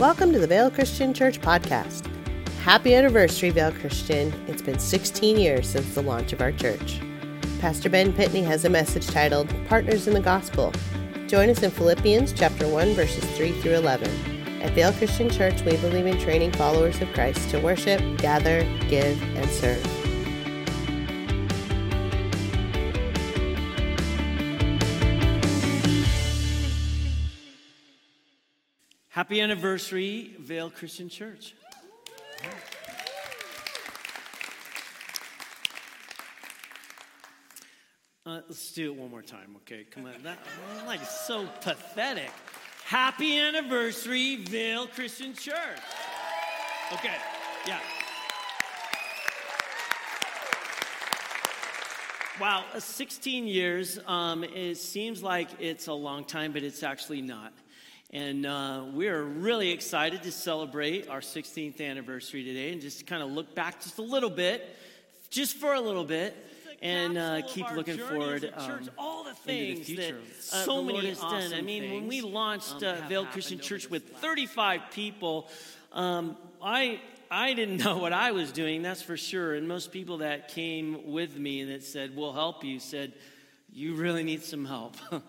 Welcome to the Vail Christian Church podcast. Happy anniversary, Vail Christian. It's been 16 years since the launch of our church. Pastor Ben Pitney has a message titled Partners in the Gospel. Join us in Philippians chapter 1 verses 3 through 11. At Vail Christian Church, we believe in training followers of Christ to worship, gather, give, and serve. Happy anniversary, Vail Christian Church. Uh, let's do it one more time, okay? Come on. That, like so pathetic. Happy anniversary, Vail Christian Church. Okay, yeah. Wow, uh, 16 years. Um, it seems like it's a long time, but it's actually not. And uh, we're really excited to celebrate our 16th anniversary today and just kind of look back just a little bit, just for a little bit, and uh, keep looking forward. Um, all the things the that uh, so many has awesome done. I mean, when we launched um, uh, Vail Christian Church with 35 people, um, I I didn't know what I was doing, that's for sure. And most people that came with me and that said, We'll help you, said, You really need some help.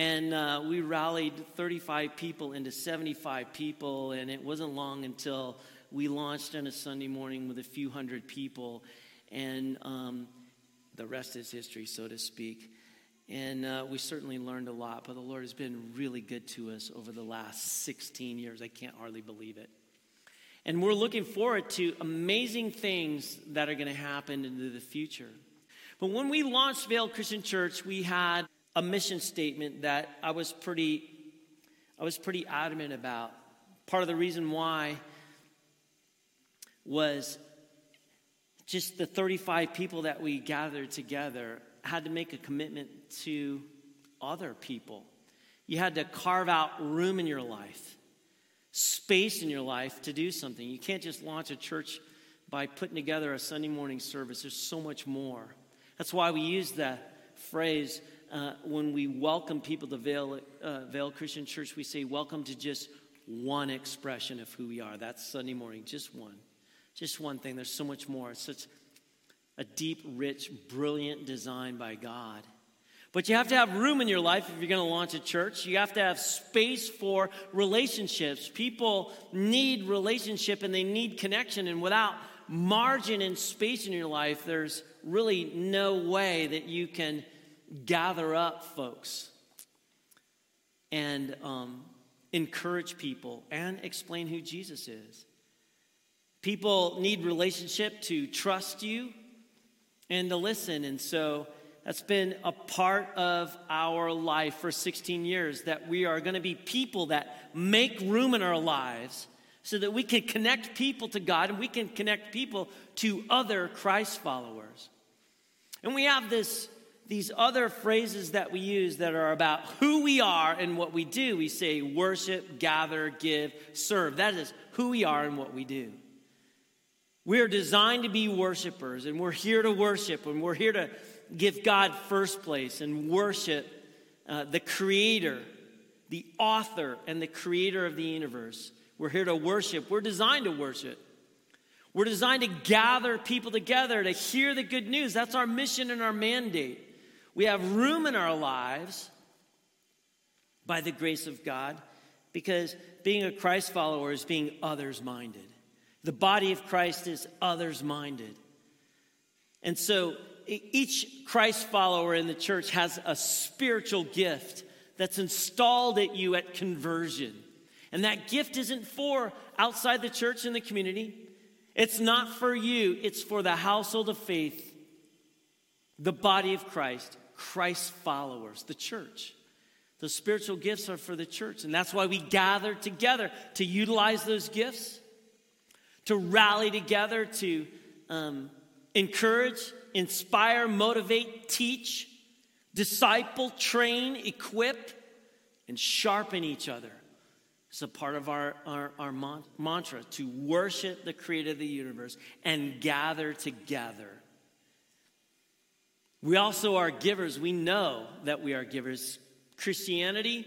And uh, we rallied 35 people into 75 people, and it wasn't long until we launched on a Sunday morning with a few hundred people. And um, the rest is history, so to speak. And uh, we certainly learned a lot, but the Lord has been really good to us over the last 16 years. I can't hardly believe it. And we're looking forward to amazing things that are going to happen into the future. But when we launched Vail Christian Church, we had a mission statement that I was pretty I was pretty adamant about. Part of the reason why was just the 35 people that we gathered together had to make a commitment to other people. You had to carve out room in your life, space in your life to do something. You can't just launch a church by putting together a Sunday morning service. There's so much more. That's why we use the phrase uh, when we welcome people to Vail, uh, Vail Christian Church, we say, Welcome to just one expression of who we are. That's Sunday morning, just one. Just one thing. There's so much more. It's such a deep, rich, brilliant design by God. But you have to have room in your life if you're going to launch a church. You have to have space for relationships. People need relationship and they need connection. And without margin and space in your life, there's really no way that you can gather up folks and um, encourage people and explain who Jesus is. People need relationship to trust you and to listen. And so that's been a part of our life for 16 years that we are going to be people that make room in our lives so that we can connect people to God and we can connect people to other Christ followers. And we have this these other phrases that we use that are about who we are and what we do. We say worship, gather, give, serve. That is who we are and what we do. We are designed to be worshipers, and we're here to worship, and we're here to give God first place and worship uh, the Creator, the author, and the Creator of the universe. We're here to worship. We're designed to worship. We're designed to gather people together to hear the good news. That's our mission and our mandate. We have room in our lives by the grace of God because being a Christ follower is being others minded. The body of Christ is others minded. And so each Christ follower in the church has a spiritual gift that's installed at you at conversion. And that gift isn't for outside the church and the community. It's not for you, it's for the household of faith, the body of Christ, Christ's followers, the church. The spiritual gifts are for the church, and that's why we gather together to utilize those gifts, to rally together, to um, encourage, inspire, motivate, teach, disciple, train, equip, and sharpen each other. It's a part of our, our, our mantra to worship the creator of the universe and gather together we also are givers. We know that we are givers. Christianity,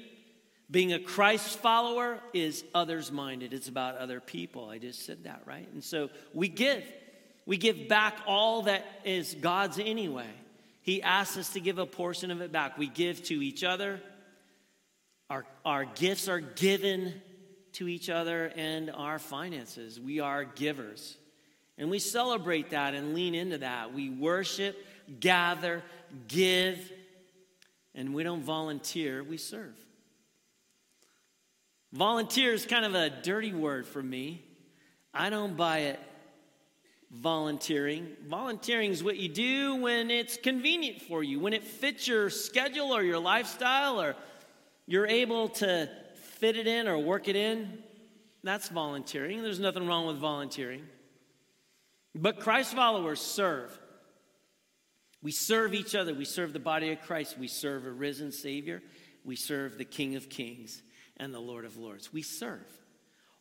Being a Christ follower is others minded, it's about other people. I just said that, right? And so we give. We give back all that is God's anyway. He asks us to give a portion of it back. We give to each other. Our, our gifts are given to each other and our finances. We are givers. And we celebrate that and lean into that. We worship, gather, give, and we don't volunteer, we serve. Volunteer is kind of a dirty word for me. I don't buy it volunteering. Volunteering is what you do when it's convenient for you, when it fits your schedule or your lifestyle, or you're able to fit it in or work it in. That's volunteering. There's nothing wrong with volunteering. But Christ followers serve. We serve each other. We serve the body of Christ. We serve a risen Savior. We serve the King of Kings and the Lord of Lords. We serve.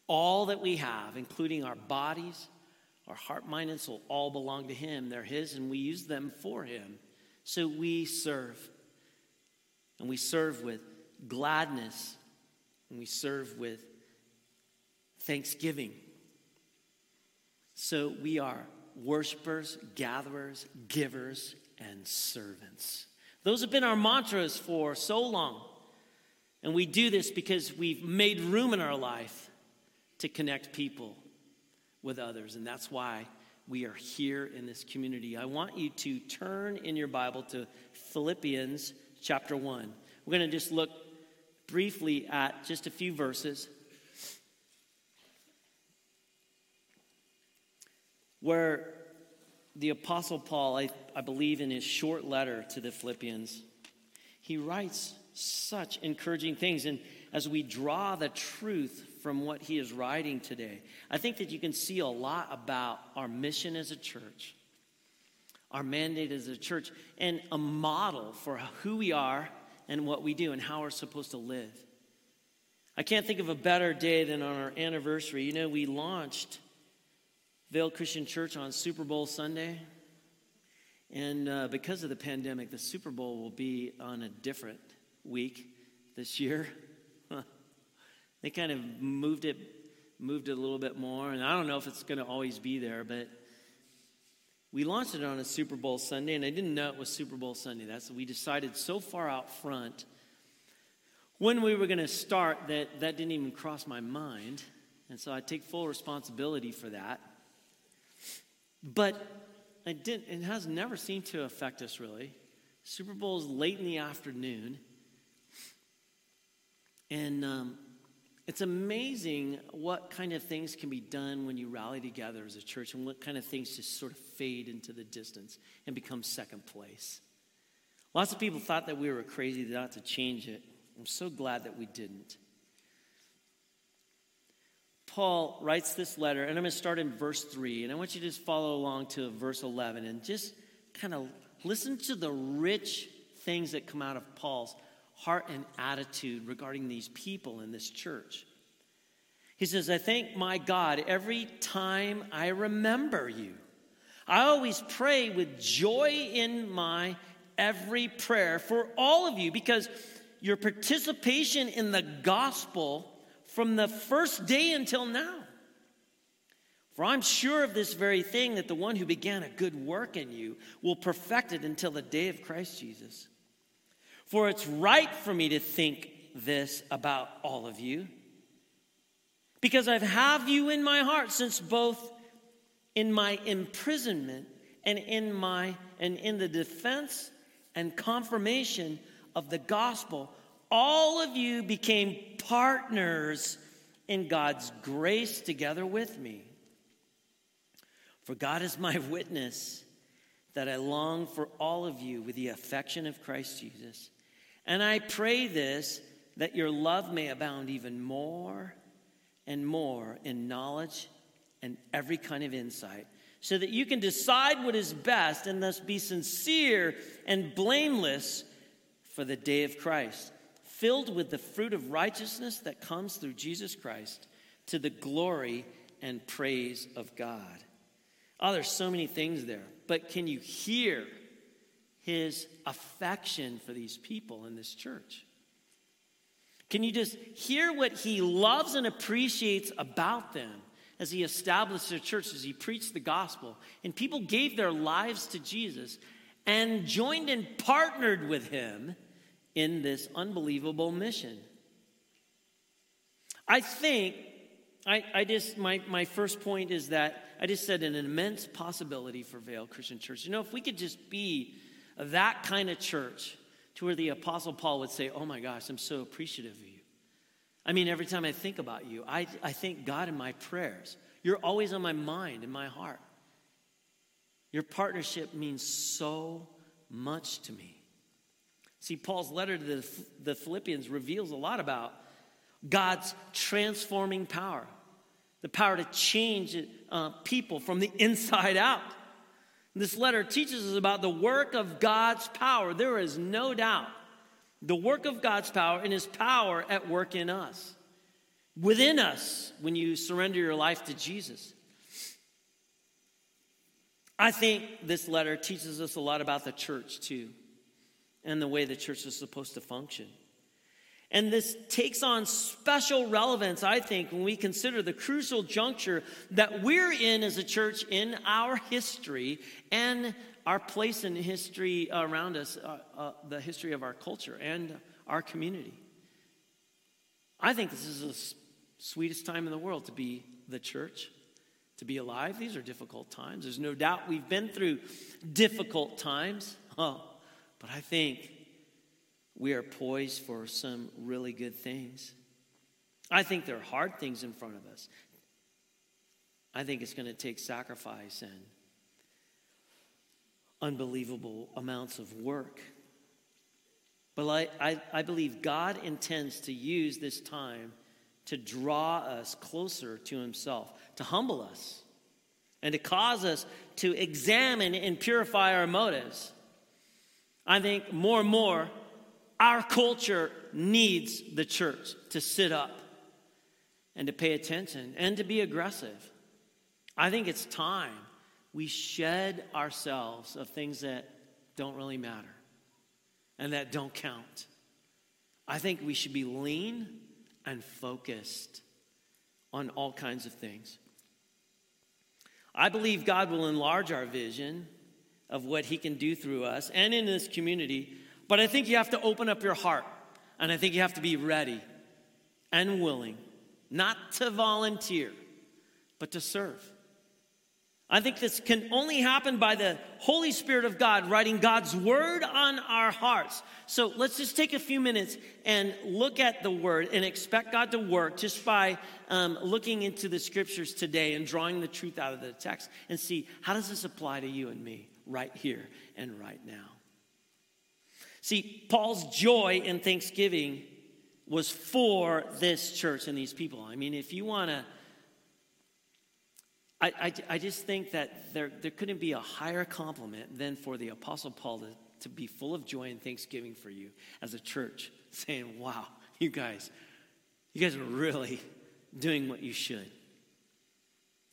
All that we have, including our bodies, our heart, mind, and soul, all belong to Him. They're His, and we use them for Him. So we serve. And we serve with gladness, and we serve with thanksgiving. So we are worshipers, gatherers, givers, and servants. Those have been our mantras for so long. And we do this because we've made room in our life to connect people with others. And that's why we are here in this community. I want you to turn in your Bible to Philippians chapter 1. We're going to just look briefly at just a few verses where the Apostle Paul, I, I believe in his short letter to the Philippians, he writes such encouraging things. And as we draw the truth from what he is writing today, I think that you can see a lot about our mission as a church, our mandate as a church, and a model for who we are and what we do and how we're supposed to live. I can't think of a better day than on our anniversary. You know, we launched Vail Christian Church on Super Bowl Sunday. And uh, because of the pandemic, the Super Bowl will be on a different week this year. they kind of moved it, moved it a little bit more, and I don't know if it's going to always be there, but we launched it on a Super Bowl Sunday, and I didn't know it was Super Bowl Sunday. That's we decided so far out front when we were going to start that that didn't even cross my mind, and so I take full responsibility for that. But it, didn't, it has never seemed to affect us really. Super Bowl is late in the afternoon. And um, it's amazing what kind of things can be done when you rally together as a church and what kind of things just sort of fade into the distance and become second place. Lots of people thought that we were crazy not to change it. I'm so glad that we didn't. Paul writes this letter, and I'm going to start in verse 3, and I want you to just follow along to verse 11 and just kind of listen to the rich things that come out of Paul's heart and attitude regarding these people in this church. He says, I thank my God every time I remember you. I always pray with joy in my every prayer for all of you because your participation in the gospel from the first day until now. For I'm sure of this very thing that the one who began a good work in you will perfect it until the day of Christ Jesus. For it's right for me to think this about all of you, because I've have you in my heart since both in my imprisonment and in my and in the defense and confirmation of the gospel all of you became partners in God's grace together with me. For God is my witness that I long for all of you with the affection of Christ Jesus. And I pray this that your love may abound even more and more in knowledge and every kind of insight, so that you can decide what is best and thus be sincere and blameless for the day of Christ filled with the fruit of righteousness that comes through Jesus Christ to the glory and praise of God. Oh, there's so many things there, but can you hear his affection for these people in this church? Can you just hear what he loves and appreciates about them as he established their church, as he preached the gospel? And people gave their lives to Jesus and joined and partnered with him in this unbelievable mission. I think, I, I just, my, my first point is that I just said an immense possibility for Vail Christian Church. You know, if we could just be that kind of church to where the Apostle Paul would say, Oh my gosh, I'm so appreciative of you. I mean, every time I think about you, I, I thank God in my prayers. You're always on my mind, in my heart. Your partnership means so much to me. See, Paul's letter to the, the Philippians reveals a lot about God's transforming power, the power to change uh, people from the inside out. This letter teaches us about the work of God's power. There is no doubt the work of God's power and His power at work in us, within us, when you surrender your life to Jesus. I think this letter teaches us a lot about the church, too, and the way the church is supposed to function. And this takes on special relevance, I think, when we consider the crucial juncture that we're in as a church in our history and our place in history around us, uh, uh, the history of our culture and our community. I think this is the sweetest time in the world to be the church, to be alive. These are difficult times. There's no doubt we've been through difficult times. But I think we are poised for some really good things. I think there are hard things in front of us. I think it's going to take sacrifice and unbelievable amounts of work. But I, I, I, believe God intends to use this time to draw us closer to Himself, to humble us, and to cause us to examine and purify our motives. I think more and more our culture needs the church to sit up and to pay attention and to be aggressive. I think it's time we shed ourselves of things that don't really matter and that don't count. I think we should be lean and focused on all kinds of things. I believe God will enlarge our vision of what He can do through us and in this community but I think you have to open up your heart. And I think you have to be ready and willing, not to volunteer, but to serve. I think this can only happen by the Holy Spirit of God writing God's word on our hearts. So let's just take a few minutes and look at the word and expect God to work just by um, looking into the scriptures today and drawing the truth out of the text and see how does this apply to you and me right here and right now. See, Paul's joy in Thanksgiving was for this church and these people. I mean, if you want to, I, I, I, just think that there, there couldn't be a higher compliment than for the Apostle Paul to, to be full of joy and thanksgiving for you as a church, saying, wow, you guys, you guys are really doing what you should.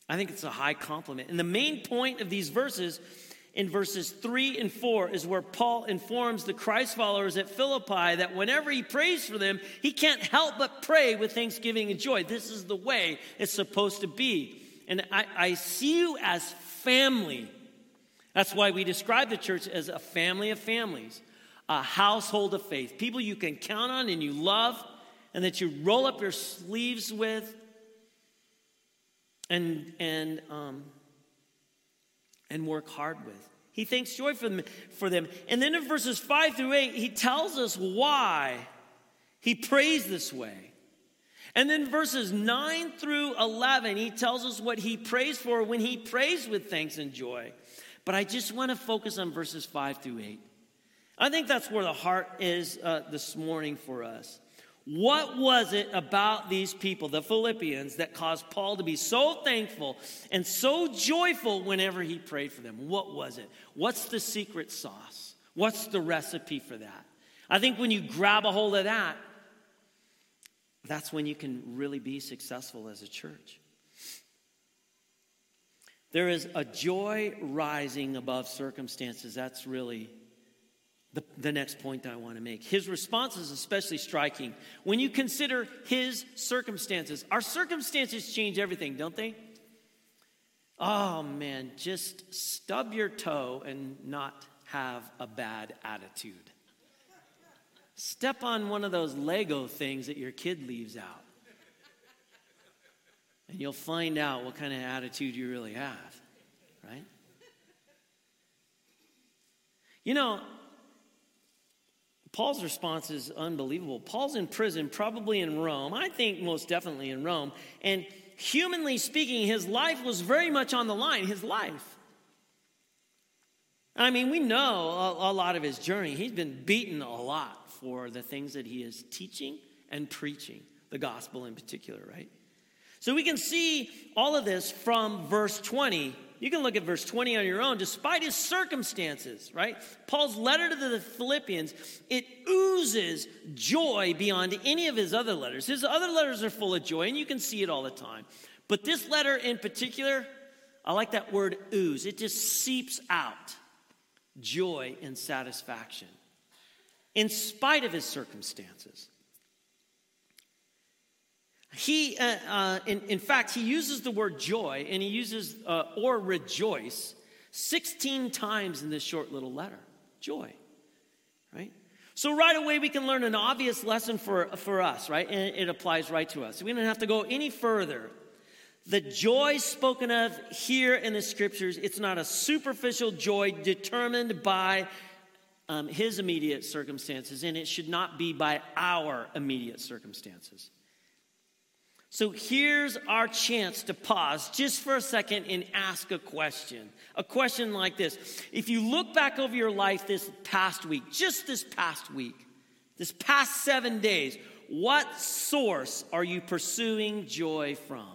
I think it's a high compliment. And the main point of these verses in verses 3 and 4 is where Paul informs the Christ followers at Philippi that whenever he prays for them, he can't help but pray with thanksgiving and joy. This is the way it's supposed to be. And I, I see you as family. That's why we describe the church as a family of families, a household of faith, people you can count on and you love, and that you roll up your sleeves with. And, and, um, and work hard with. He thanks joy for them, for them. And then in verses 5 through 8, he tells us why he prays this way. And then verses 9 through 11, he tells us what he prays for when he prays with thanks and joy. But I just want to focus on verses 5 through 8. I think that's where the heart is uh, this morning for us. What was it about these people, the Philippians, that caused Paul to be so thankful and so joyful whenever he prayed for them? What was it? What's the secret sauce? What's the recipe for that? I think when you grab a hold of that, that's when you can really be successful as a church. There is a joy rising above circumstances. That's really the, the next point that I want to make. His response is especially striking when you consider his circumstances. Our circumstances change everything, don't they? Oh man, just stub your toe and not have a bad attitude. Step on one of those Lego things that your kid leaves out. And you'll find out what kind of attitude you really have, right? You know, Paul's response is unbelievable. Paul's in prison, probably in Rome. I think most definitely in Rome. And humanly speaking, his life was very much on the line. His life. I mean, we know a, a lot of his journey. He's been beaten a lot for the things that he is teaching and preaching, the gospel in particular, right? So we can see all of this from verse 20 you can look at verse 20 on your own. Despite his circumstances, right? Paul's letter to the Philippians, it oozes joy beyond any of his other letters. His other letters are full of joy, and you can see it all the time. But this letter in particular, I like that word ooze. It just seeps out joy and satisfaction in spite of his circumstances. He, uh, uh, in, in fact, he uses the word joy and he uses uh, or rejoice 16 times in this short little letter. Joy, right? So, right away, we can learn an obvious lesson for, for us, right? And it applies right to us. We don't have to go any further. The joy spoken of here in the scriptures, it's not a superficial joy determined by um, his immediate circumstances, and it should not be by our immediate circumstances. So here's our chance to pause just for a second and ask a question. A question like this If you look back over your life this past week, just this past week, this past seven days, what source are you pursuing joy from?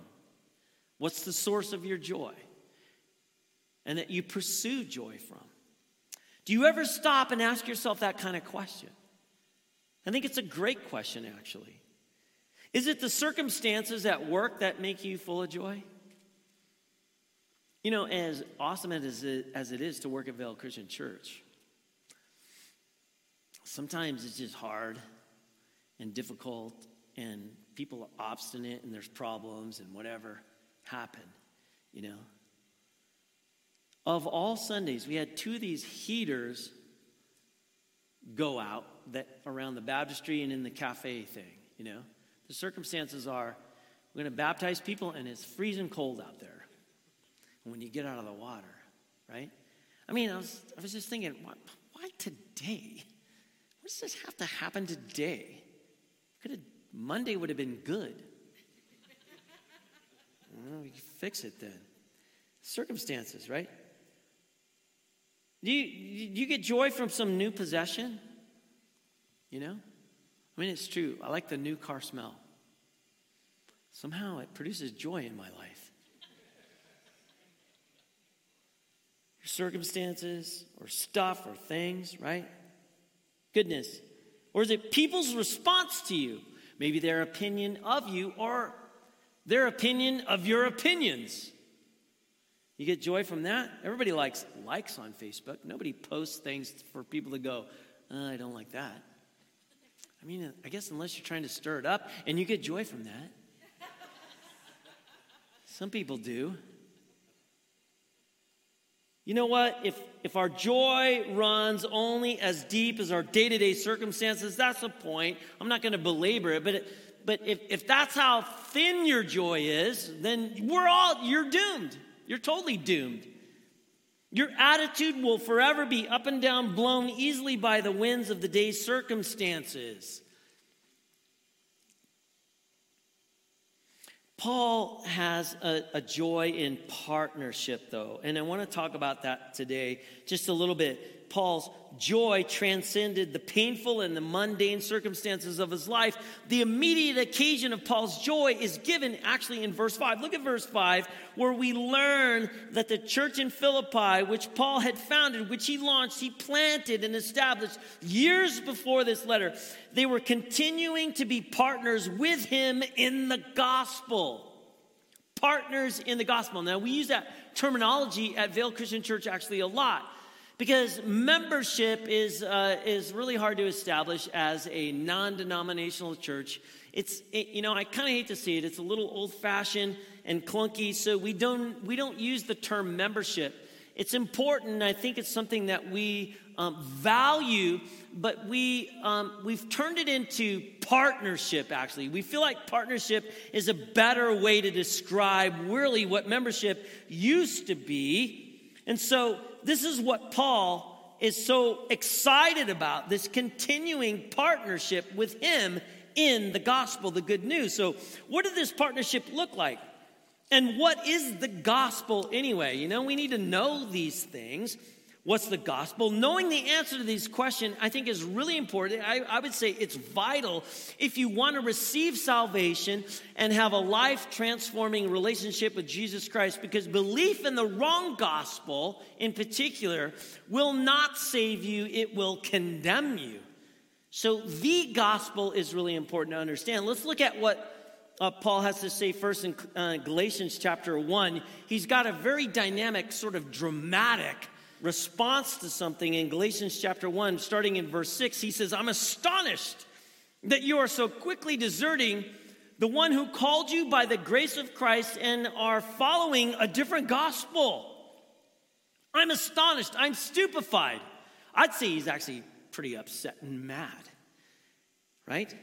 What's the source of your joy? And that you pursue joy from? Do you ever stop and ask yourself that kind of question? I think it's a great question, actually. Is it the circumstances at work that make you full of joy? You know, as awesome as it, as it is to work at Vail Christian Church, sometimes it's just hard and difficult, and people are obstinate, and there's problems, and whatever happen, you know. Of all Sundays, we had two of these heaters go out that around the baptistry and in the cafe thing, you know. The circumstances are we're going to baptize people and it's freezing cold out there. When you get out of the water, right? I mean, I was, I was just thinking, why, why today? What does this have to happen today? Could have, Monday would have been good. well, we fix it then. Circumstances, right? Do you, do you get joy from some new possession? You know? I mean, it's true. I like the new car smell. Somehow it produces joy in my life. Your circumstances or stuff or things, right? Goodness. Or is it people's response to you? Maybe their opinion of you or their opinion of your opinions. You get joy from that? Everybody likes likes on Facebook. Nobody posts things for people to go, oh, I don't like that. I mean, I guess unless you're trying to stir it up, and you get joy from that. Some people do. You know what? If, if our joy runs only as deep as our day to day circumstances, that's the point. I'm not going to belabor it, but, it, but if, if that's how thin your joy is, then we're all, you're doomed. You're totally doomed. Your attitude will forever be up and down, blown easily by the winds of the day's circumstances. Paul has a, a, joy in partnership, though, and I want to talk about that today just a little bit. Paul's joy transcended the painful and the mundane circumstances of his life. The immediate occasion of Paul's joy is given actually in verse 5. Look at verse 5, where we learn that the church in Philippi, which Paul had founded, which he launched, he planted and established years before this letter, they were continuing to be partners with him in the gospel. Partners in the gospel. Now, we use that terminology at Vail Christian Church actually a lot Because membership is, uh, is really hard to establish as a non denominational church. It's, it, you know, I kind of hate to see it. It's a little old fashioned and clunky, so we don't, we don't use the term membership. It's important. I think it's something that we um, value, but we, um, we've turned it into partnership, actually. We feel like partnership is a better way to describe really what membership used to be. And so this is what Paul is so excited about this continuing partnership with him in the gospel, the good news. So, what did this partnership look like? And what is the gospel anyway? You know, we need to know these things. What's the gospel? Knowing the answer to these questions, I think, is really important. I, I, would say it's vital if you want to receive salvation and have a life transforming relationship with Jesus Christ, because belief in the wrong gospel, in particular, will not save you, it will condemn you. So, the gospel is really important to understand. Let's look at what uh, Paul has to say first in uh, Galatians chapter 1. He's got a very dynamic, sort of dramatic response to something in Galatians chapter 1, starting in verse 6, he says, I'm astonished that you are so quickly deserting the one who called you by the grace of Christ and are following a different gospel. I'm astonished. I'm stupefied. I'd say he's actually pretty upset and mad, right?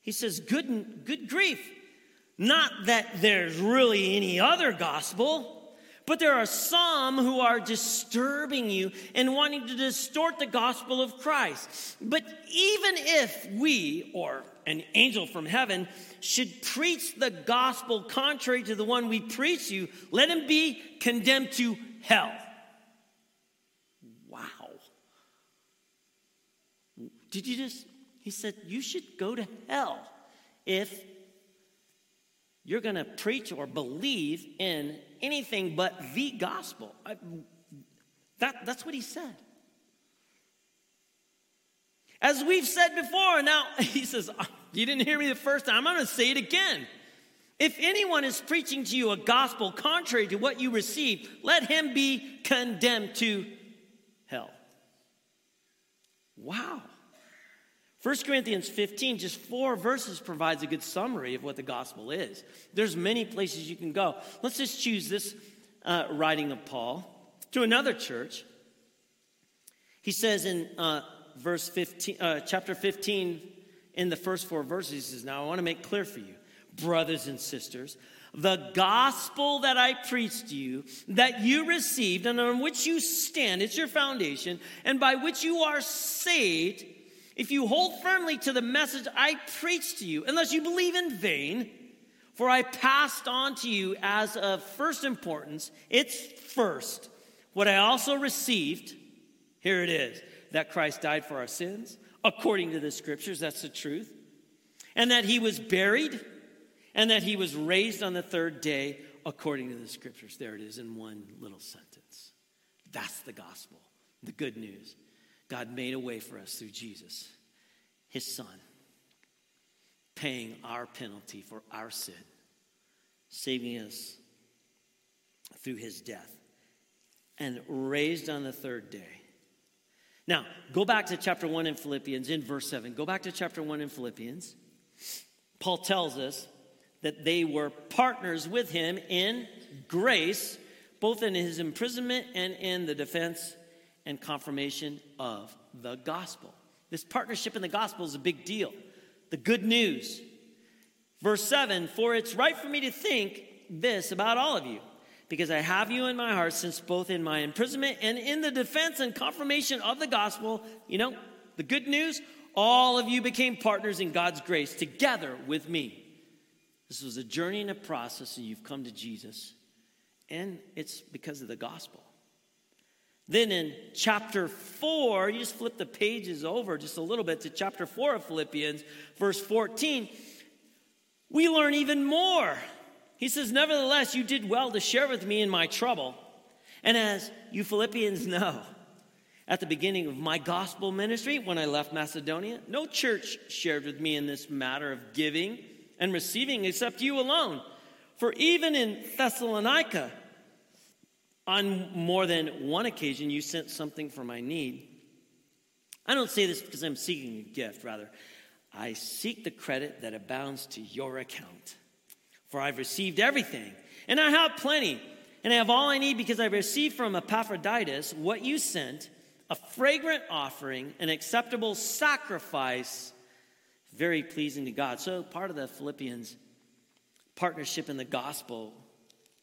He says, Good, good grief. Not that there's really any other gospel. But there are some who are disturbing you and wanting to distort the gospel of Christ. But even if we, or an angel from heaven, should preach the gospel contrary to the one we preach you, let him be condemned to hell. Wow. Did you just? He said, You should go to hell if you're going to preach or believe in anything but the gospel. I, that, that's what he said. As we've said before, now he says, ah, You didn't hear me the first time, I'm to say it again. If anyone is preaching to you a gospel contrary to what you received, let him be condemned to hell. Wow. 1 Corinthians 15, just four verses, provides a good summary of what the gospel is. There's many places you can go. Let's just choose this uh, writing of Paul to another church. He says in uh, verse 15, uh, chapter 15, in the first four verses, he says, Now I want to make clear for you, brothers and sisters, the gospel that I preached to you, that you received, and on which you stand, it's your foundation, and by which you are saved if you hold firmly to the message I preached to you, unless you believe in vain, for I passed on to you as of first importance, it's first, what I also received, here it is, that Christ died for our sins, according to the scriptures, that's the truth, and that he was buried, and that he was raised on the third day, according to the scriptures. There it is in one little sentence. That's the gospel, the good news. God made a way for us through Jesus, his son, paying our penalty for our sin, saving us through his death, and raised on the third day. Now, go back to chapter 1 in Philippians, in verse 7. Go back to chapter 1 in Philippians. Paul tells us that they were partners with him in grace, both in his imprisonment and in the defense and confirmation of the gospel. This partnership in the gospel is a big deal. The good news. Verse 7 For it's right for me to think this about all of you, because I have you in my heart since both in my imprisonment and in the defense and confirmation of the gospel, you know, the good news, all of you became partners in God's grace together with me. This was a journey and a process, and you've come to Jesus. And it's because of the gospel. Then in chapter 4, you just flip the pages over just a little bit to chapter 4 of Philippians, verse 14, we learn even more. He says, Nevertheless, you did well to share with me in my trouble. And as you Philippians know, at the beginning of my gospel ministry, when I left Macedonia, no church shared with me in this matter of giving and receiving except you alone. For even in Thessalonica, On more than one occasion, you sent something for my need. I don't say this because I'm seeking a gift, rather, I seek the credit that abounds to your account. For I've received everything, and I have plenty, and I have all I need because I received from Epaphroditus what you sent a fragrant offering, an acceptable sacrifice, very pleasing to God. So, part of the Philippians' partnership in the gospel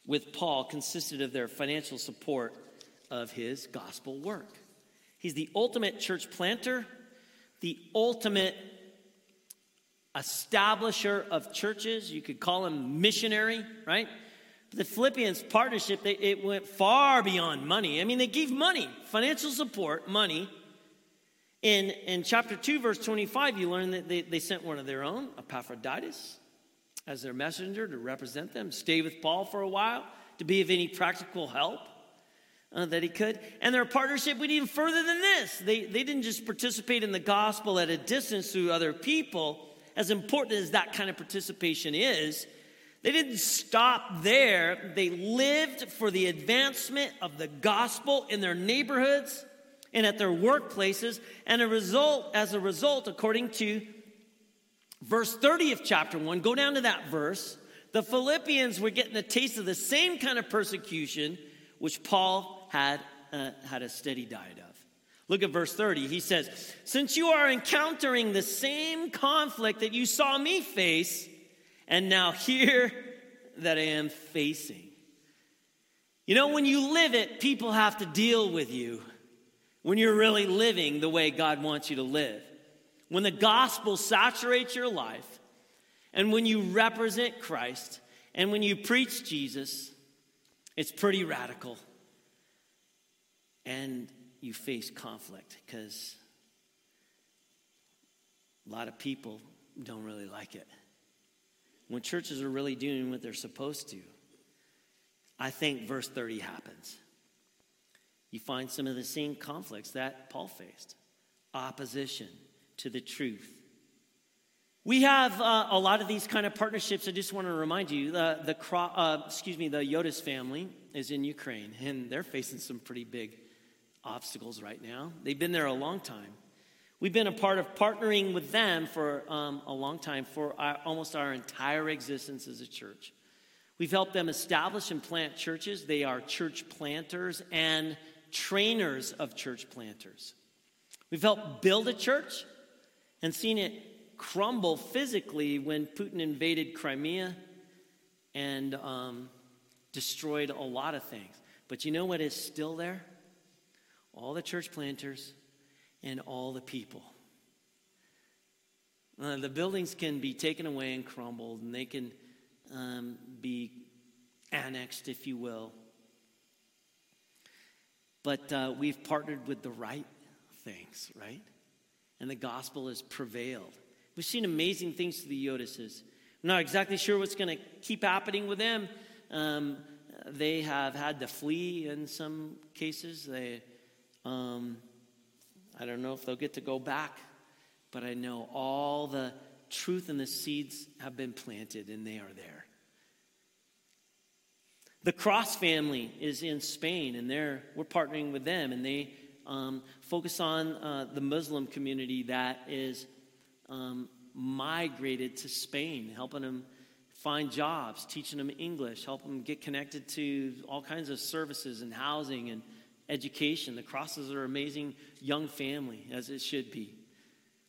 with Paul consisted of their financial support of his gospel work. He's the ultimate church planter, the ultimate establisher of churches. You could call him missionary, right? the Philippians partnership, they, it went far beyond money. I mean, they gave money, financial support, money. In, in chapter 2, verse 25, you learn that they, they sent one of their own, Epaphroditus, as their messenger to represent them, stay with Paul for a while, to be of any practical help uh, that he could. And their partnership went even further than this. They, they didn't just participate in the gospel at a distance through other people, as important as that kind of participation is. They didn't stop there. They lived for the advancement of the gospel in their neighborhoods and at their workplaces. And a result, as a result, according to verse 30 of chapter 1, go down to that verse, the Philippians were getting a taste of the same kind of persecution which Paul had, uh, had a steady diet of. Look at verse 30. He says, Since you are encountering the same conflict that you saw me face, and now here that I am facing. You know, when you live it, people have to deal with you when you're really living the way God wants you to live. When the gospel saturates your life, and when you represent Christ, and when you preach Jesus, it's pretty radical. And you face conflict because a lot of people don't really like it when churches are really doing what they're supposed to, I think verse 30 happens. You find some of the same conflicts that Paul faced opposition to the truth. We have uh, a lot of these kind of partnerships. I just want to remind you the, the uh, excuse me, the Yotis family is in Ukraine, and they're facing some pretty big obstacles right now. They've been there a long time. We've been a part of partnering with them for um, a long time, for our, almost our entire existence as a church. We've helped them establish and plant churches. They are church planters and trainers of church planters. We've helped build a church and seen it crumble physically when Putin invaded Crimea and um, destroyed a lot of things. But you know what is still there? All the church planters, and all the people. Uh, the buildings can be taken away and crumbled, and they can um, be annexed, if you will. But uh, we've partnered with the right things, right? And the gospel has prevailed. We've seen amazing things to the Yotises. I'm not exactly sure what's going to keep happening with them. Um, they have had to flee in some cases. They, um, I don't know if they'll get to go back, but I know all the truth and the seeds have been planted and they are there. The Cross family is in Spain, and they're, we're partnering with them, and they um, focus on uh, the Muslim community that is um, migrated to Spain, helping them find jobs, teaching them English, helping them get connected to all kinds of services and housing and education. The crosses are amazing young family, as it should be.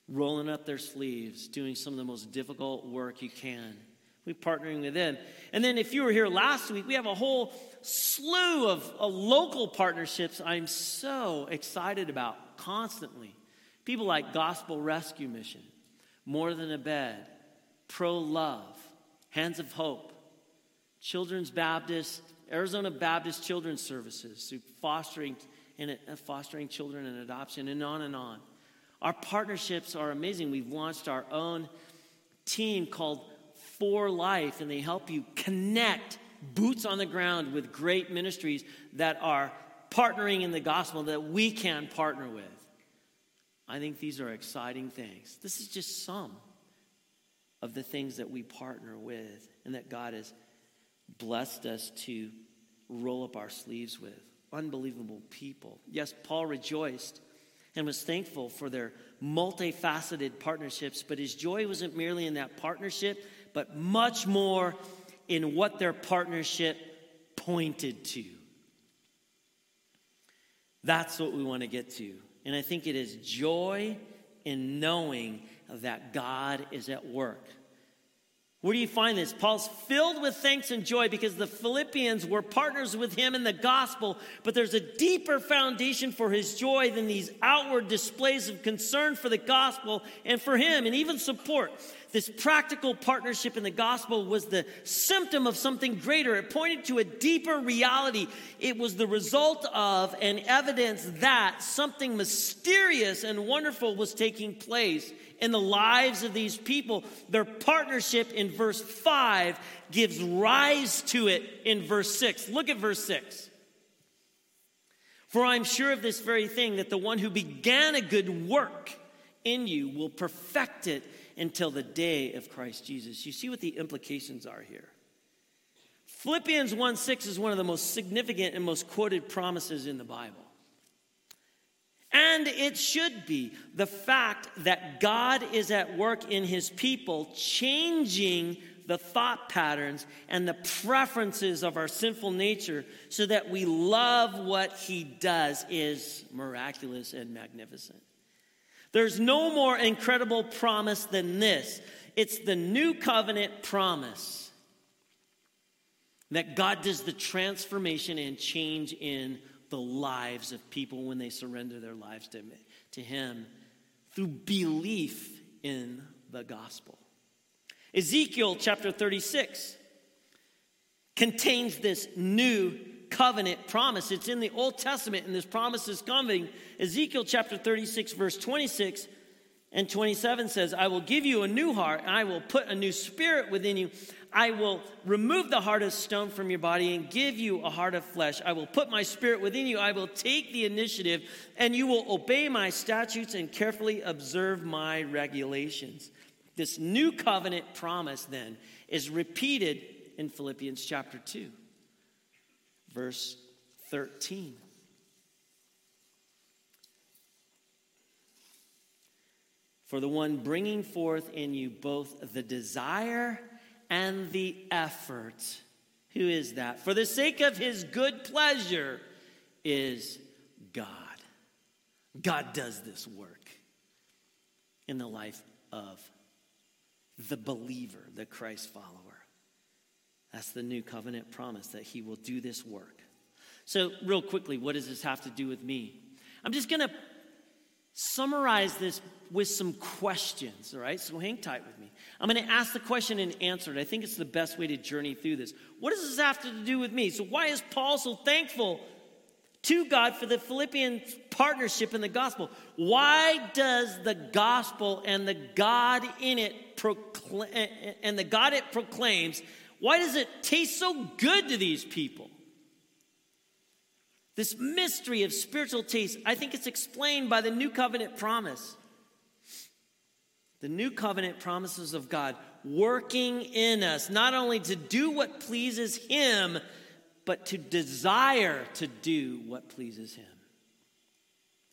Rolling up their sleeves, doing some of the most difficult work you can. We're partnering with them. And then, if you were here last week, we have a whole slew of, local partnerships I'm so excited about constantly. People like Gospel Rescue Mission, More Than a Bed, Pro Love, Hands of Hope, Children's Baptist Arizona Baptist Children's Services, through fostering and uh, fostering children and adoption, and on and on. Our partnerships are amazing. We've launched our own team called For Life, and they help you connect boots on the ground with great ministries that are partnering in the gospel that we can partner with. I think these are exciting things. This is just some of the things that we partner with and that God has blessed us to roll up our sleeves with. Unbelievable people. Yes, Paul rejoiced and was thankful for their multifaceted partnerships, but his joy wasn't merely in that partnership, but much more in what their partnership pointed to. That's what we want to get to. And I think it is joy in knowing that God is at work. Where do you find this? Paul's filled with thanks and joy because the Philippians were partners with him in the gospel, but there's a deeper foundation for his joy than these outward displays of concern for the gospel and for him, and even support. This practical partnership in the gospel was the symptom of something greater. It pointed to a deeper reality. It was the result of and evidence that something mysterious and wonderful was taking place in the lives of these people. Their partnership in verse 5 gives rise to it in verse 6. Look at verse 6. For I'm sure of this very thing that the one who began a good work in you will perfect it until the day of Christ Jesus. You see what the implications are here. Philippians 1 6 is one of the most significant and most quoted promises in the Bible. And it should be the fact that God is at work in his people, changing the thought patterns and the preferences of our sinful nature so that we love what he does is miraculous and magnificent. There's no more incredible promise than this. It's the new covenant promise that God does the transformation and change in the lives of people when they surrender their lives to, to Him through belief in the gospel. Ezekiel chapter 36 contains this new covenant promise. It's in the Old Testament, and this promise is coming. Ezekiel chapter 36, verse 26 and 27 says, I will give you a new heart, and I will put a new spirit within you. I will remove the heart of stone from your body and give you a heart of flesh. I will put my spirit within you. I will take the initiative, and you will obey my statutes and carefully observe my regulations. This new covenant promise, then, is repeated in Philippians chapter 2 verse 13. For the one bringing forth in you both the desire and the effort. Who is that? For the sake of his good pleasure is God. God does this work in the life of the believer, the Christ follower. That's the new covenant promise that he will do this work. So, real quickly, what does this have to do with me? I'm just going to summarize this with some questions, all right? So, hang tight with me. I'm going to ask the question and answer it. I think it's the best way to journey through this. What does this have to do with me? So, why is Paul so thankful to God for the Philippian partnership in the gospel? Why does the gospel and the God in it proclaim and the God it proclaims why does it taste so good to these people? This mystery of spiritual taste, I think it's explained by the new covenant promise. The new covenant promises of God working in us, not only to do what pleases Him, but to desire to do what pleases Him.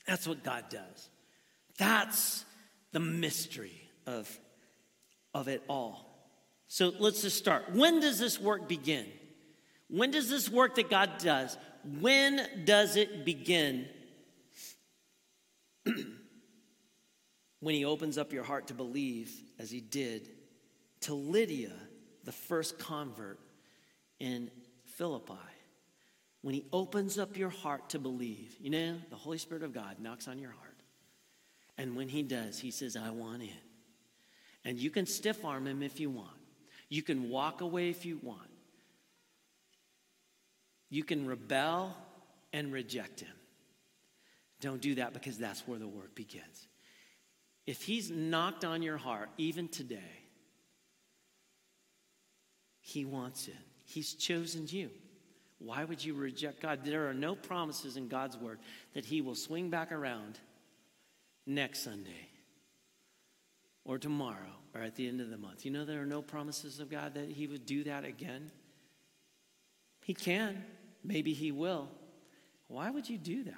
That's what God does. That's the mystery of, of it all. So let's just start. When does this work begin? When does this work that God does, when does it begin? when he opens up your heart to believe, as he did to Lydia, the first convert in Philippi. When he opens up your heart to believe, you know, the Holy Spirit of God knocks on your heart. And when he does, he says, I want in. And you can stiff arm him if you want. You can walk away if you want. You can rebel and reject him. Don't do that because that's where the work begins. If he's knocked on your heart, even today, he wants it. He's chosen you. Why would you reject God? There are no promises in God's word that he will swing back around next Sunday or tomorrow or at the end of the month. You know, there are no promises of God that He would do that again. He can. Maybe He will. Why would you do that?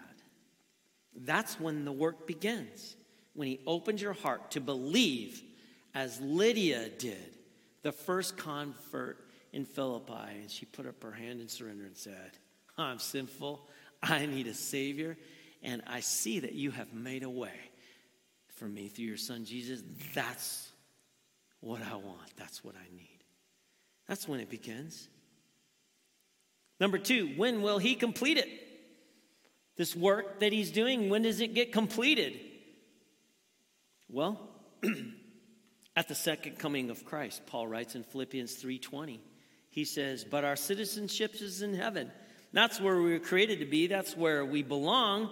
That's when the work begins, when He opens your heart to believe, as Lydia did, the first convert in Philippi. And she put up her hand in surrender and said, I'm sinful. I need a Savior. And I see that you have made a way for me through your Son Jesus. That's what I want. That's what I need. That's when it begins. Number two, when will he complete it? This work that he's doing, when does it get completed? Well, at the second coming of Christ, Paul writes in Philippians 3:20. He says, "But our citizenship is in heaven. That's where we were created to be. That's where we belong."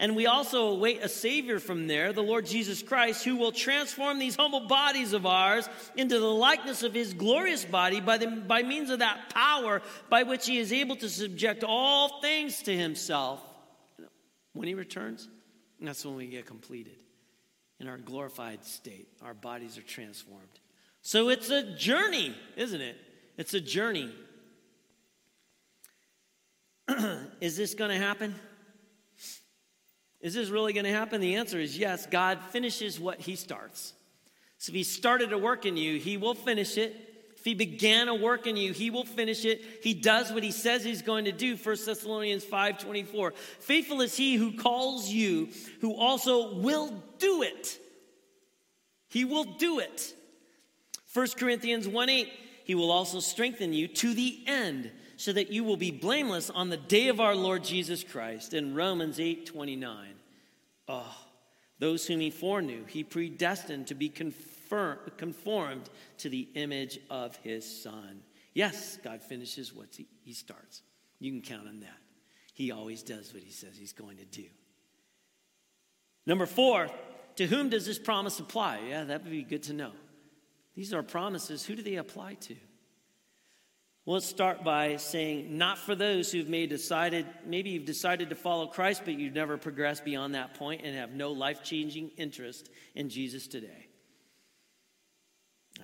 And we also await a Savior from there, the Lord Jesus Christ, who will transform these humble bodies of ours into the likeness of His glorious body by, the, by means of that power by which He is able to subject all things to Himself. When He returns, that's when we get completed. In our glorified state, our bodies are transformed. So it's a journey, isn't it? It's a journey. is this going to happen? Is this really going to happen? The answer is yes. God finishes what he starts. So if he started a work in you, he will finish it. If he began a work in you, he will finish it. He does what he says he's going to do. 1 Thessalonians 5:24. Faithful is he who calls you, who also will do it. He will do it. 1 Corinthians 1:8. He will also strengthen you to the end so that you will be blameless on the day of our Lord Jesus Christ. In Romans 8 29. Oh, those whom he foreknew, he predestined to be conformed to the image of his Son. Yes, God finishes what he, he starts. You can count on that. He always does what he says he's going to do. Number four, to whom does this promise apply? Yeah, that would be good to know. These are promises. Who do they apply to? Well, let's start by saying, not for those who've made decided, maybe you've decided to follow Christ, but you've never progressed beyond that point and have no life changing interest in Jesus today.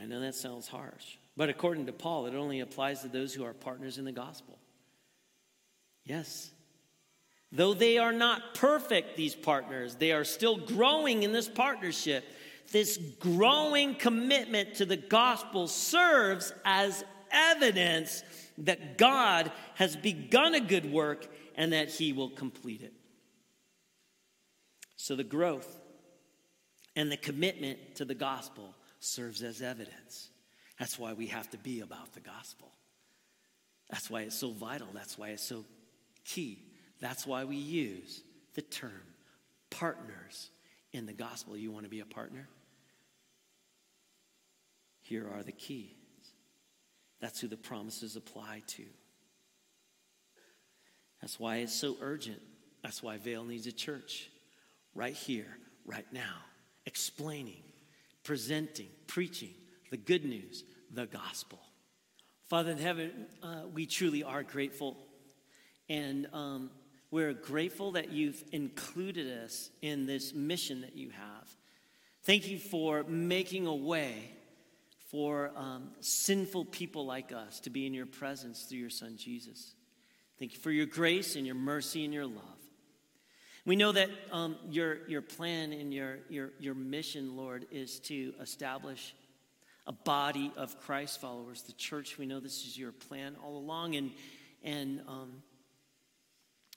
I know that sounds harsh, but according to Paul, it only applies to those who are partners in the gospel. Yes. Though they are not perfect, these partners, they are still growing in this partnership. This growing commitment to the gospel serves as evidence that God has begun a good work and that he will complete it. So the growth and the commitment to the gospel serves as evidence. That's why we have to be about the gospel. That's why it's so vital. That's why it's so key. That's why we use the term partners in the gospel. You want to be a partner? Here are the keys. That's who the promises apply to. That's why it's so urgent. That's why Vail needs a church right here, right now, explaining, presenting, preaching the good news, the gospel. Father in heaven, uh, we truly are grateful. And um, we're grateful that you've included us in this mission that you have. Thank you for making a way for um, sinful people like us to be in your presence through your Son Jesus. Thank you for your grace and your mercy and your love. We know that um, your, your plan and your, your, your mission, Lord, is to establish a body of Christ followers, the church. We know this is your plan all along, and, and um,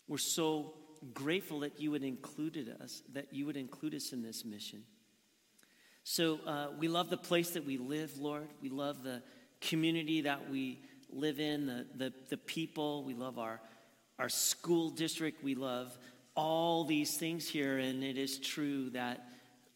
we're so grateful that you would included us, that you would include us in this mission. So uh, we love the place that we live, Lord. We love the community that we live in, the, the, the people. We love our, our school district. We love all these things here. And it is true that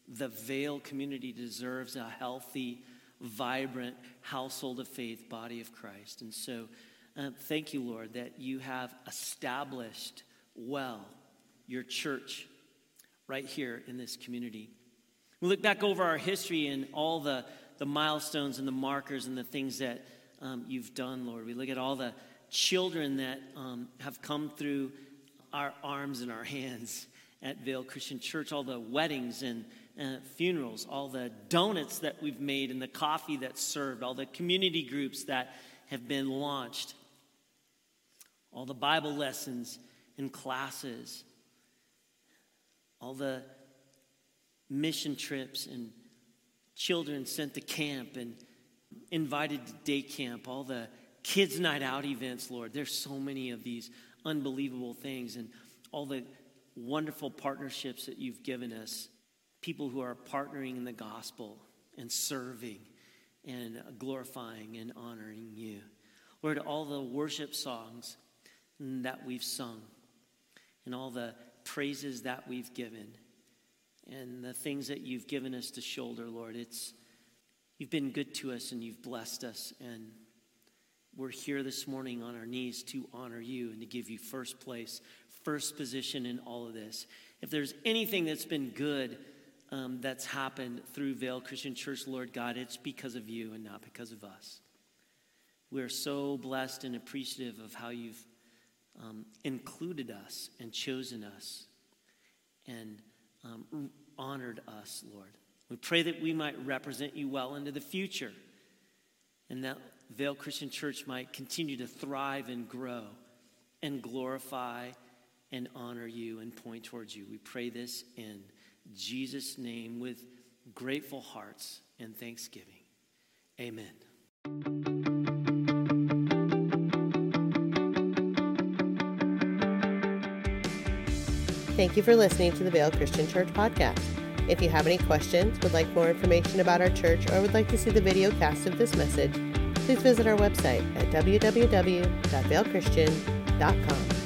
the Vail community deserves a healthy, vibrant household of faith, body of Christ. And so uh, thank you, Lord, that you have established well your church right here in this community. We look back over our history and all the, the milestones and the markers and the things that um, you've done, Lord. We look at all the children that um, have come through our arms and our hands at Vail Christian Church, all the weddings and uh, funerals, all the donuts that we've made and the coffee that's served, all the community groups that have been launched, all the Bible lessons and classes, all the mission trips and children sent to camp and invited to day camp, all the kids' night out events, Lord. There's so many of these unbelievable things and all the wonderful partnerships that you've given us. People who are partnering in the gospel and serving and glorifying and honoring you. Lord, all the worship songs that we've sung and all the praises that we've given and the things that you've given us to shoulder, Lord, it's you've been good to us and you've blessed us and we're here this morning on our knees to honor you and to give you first place, first position in all of this. If there's anything that's been good um, that's happened through Vail Christian Church, Lord God, it's because of you and not because of us. We're so blessed and appreciative of how you've um, included us and chosen us and um, honored us, Lord. We pray that we might represent you well into the future and that Vail Christian Church might continue to thrive and grow and glorify and honor you and point towards you. We pray this in Jesus' name with grateful hearts and thanksgiving. Amen. Thank you for listening to the Vail Christian Church podcast. If you have any questions, would like more information about our church, or would like to see the video cast of this message, please visit our website at www.vailchristian.com.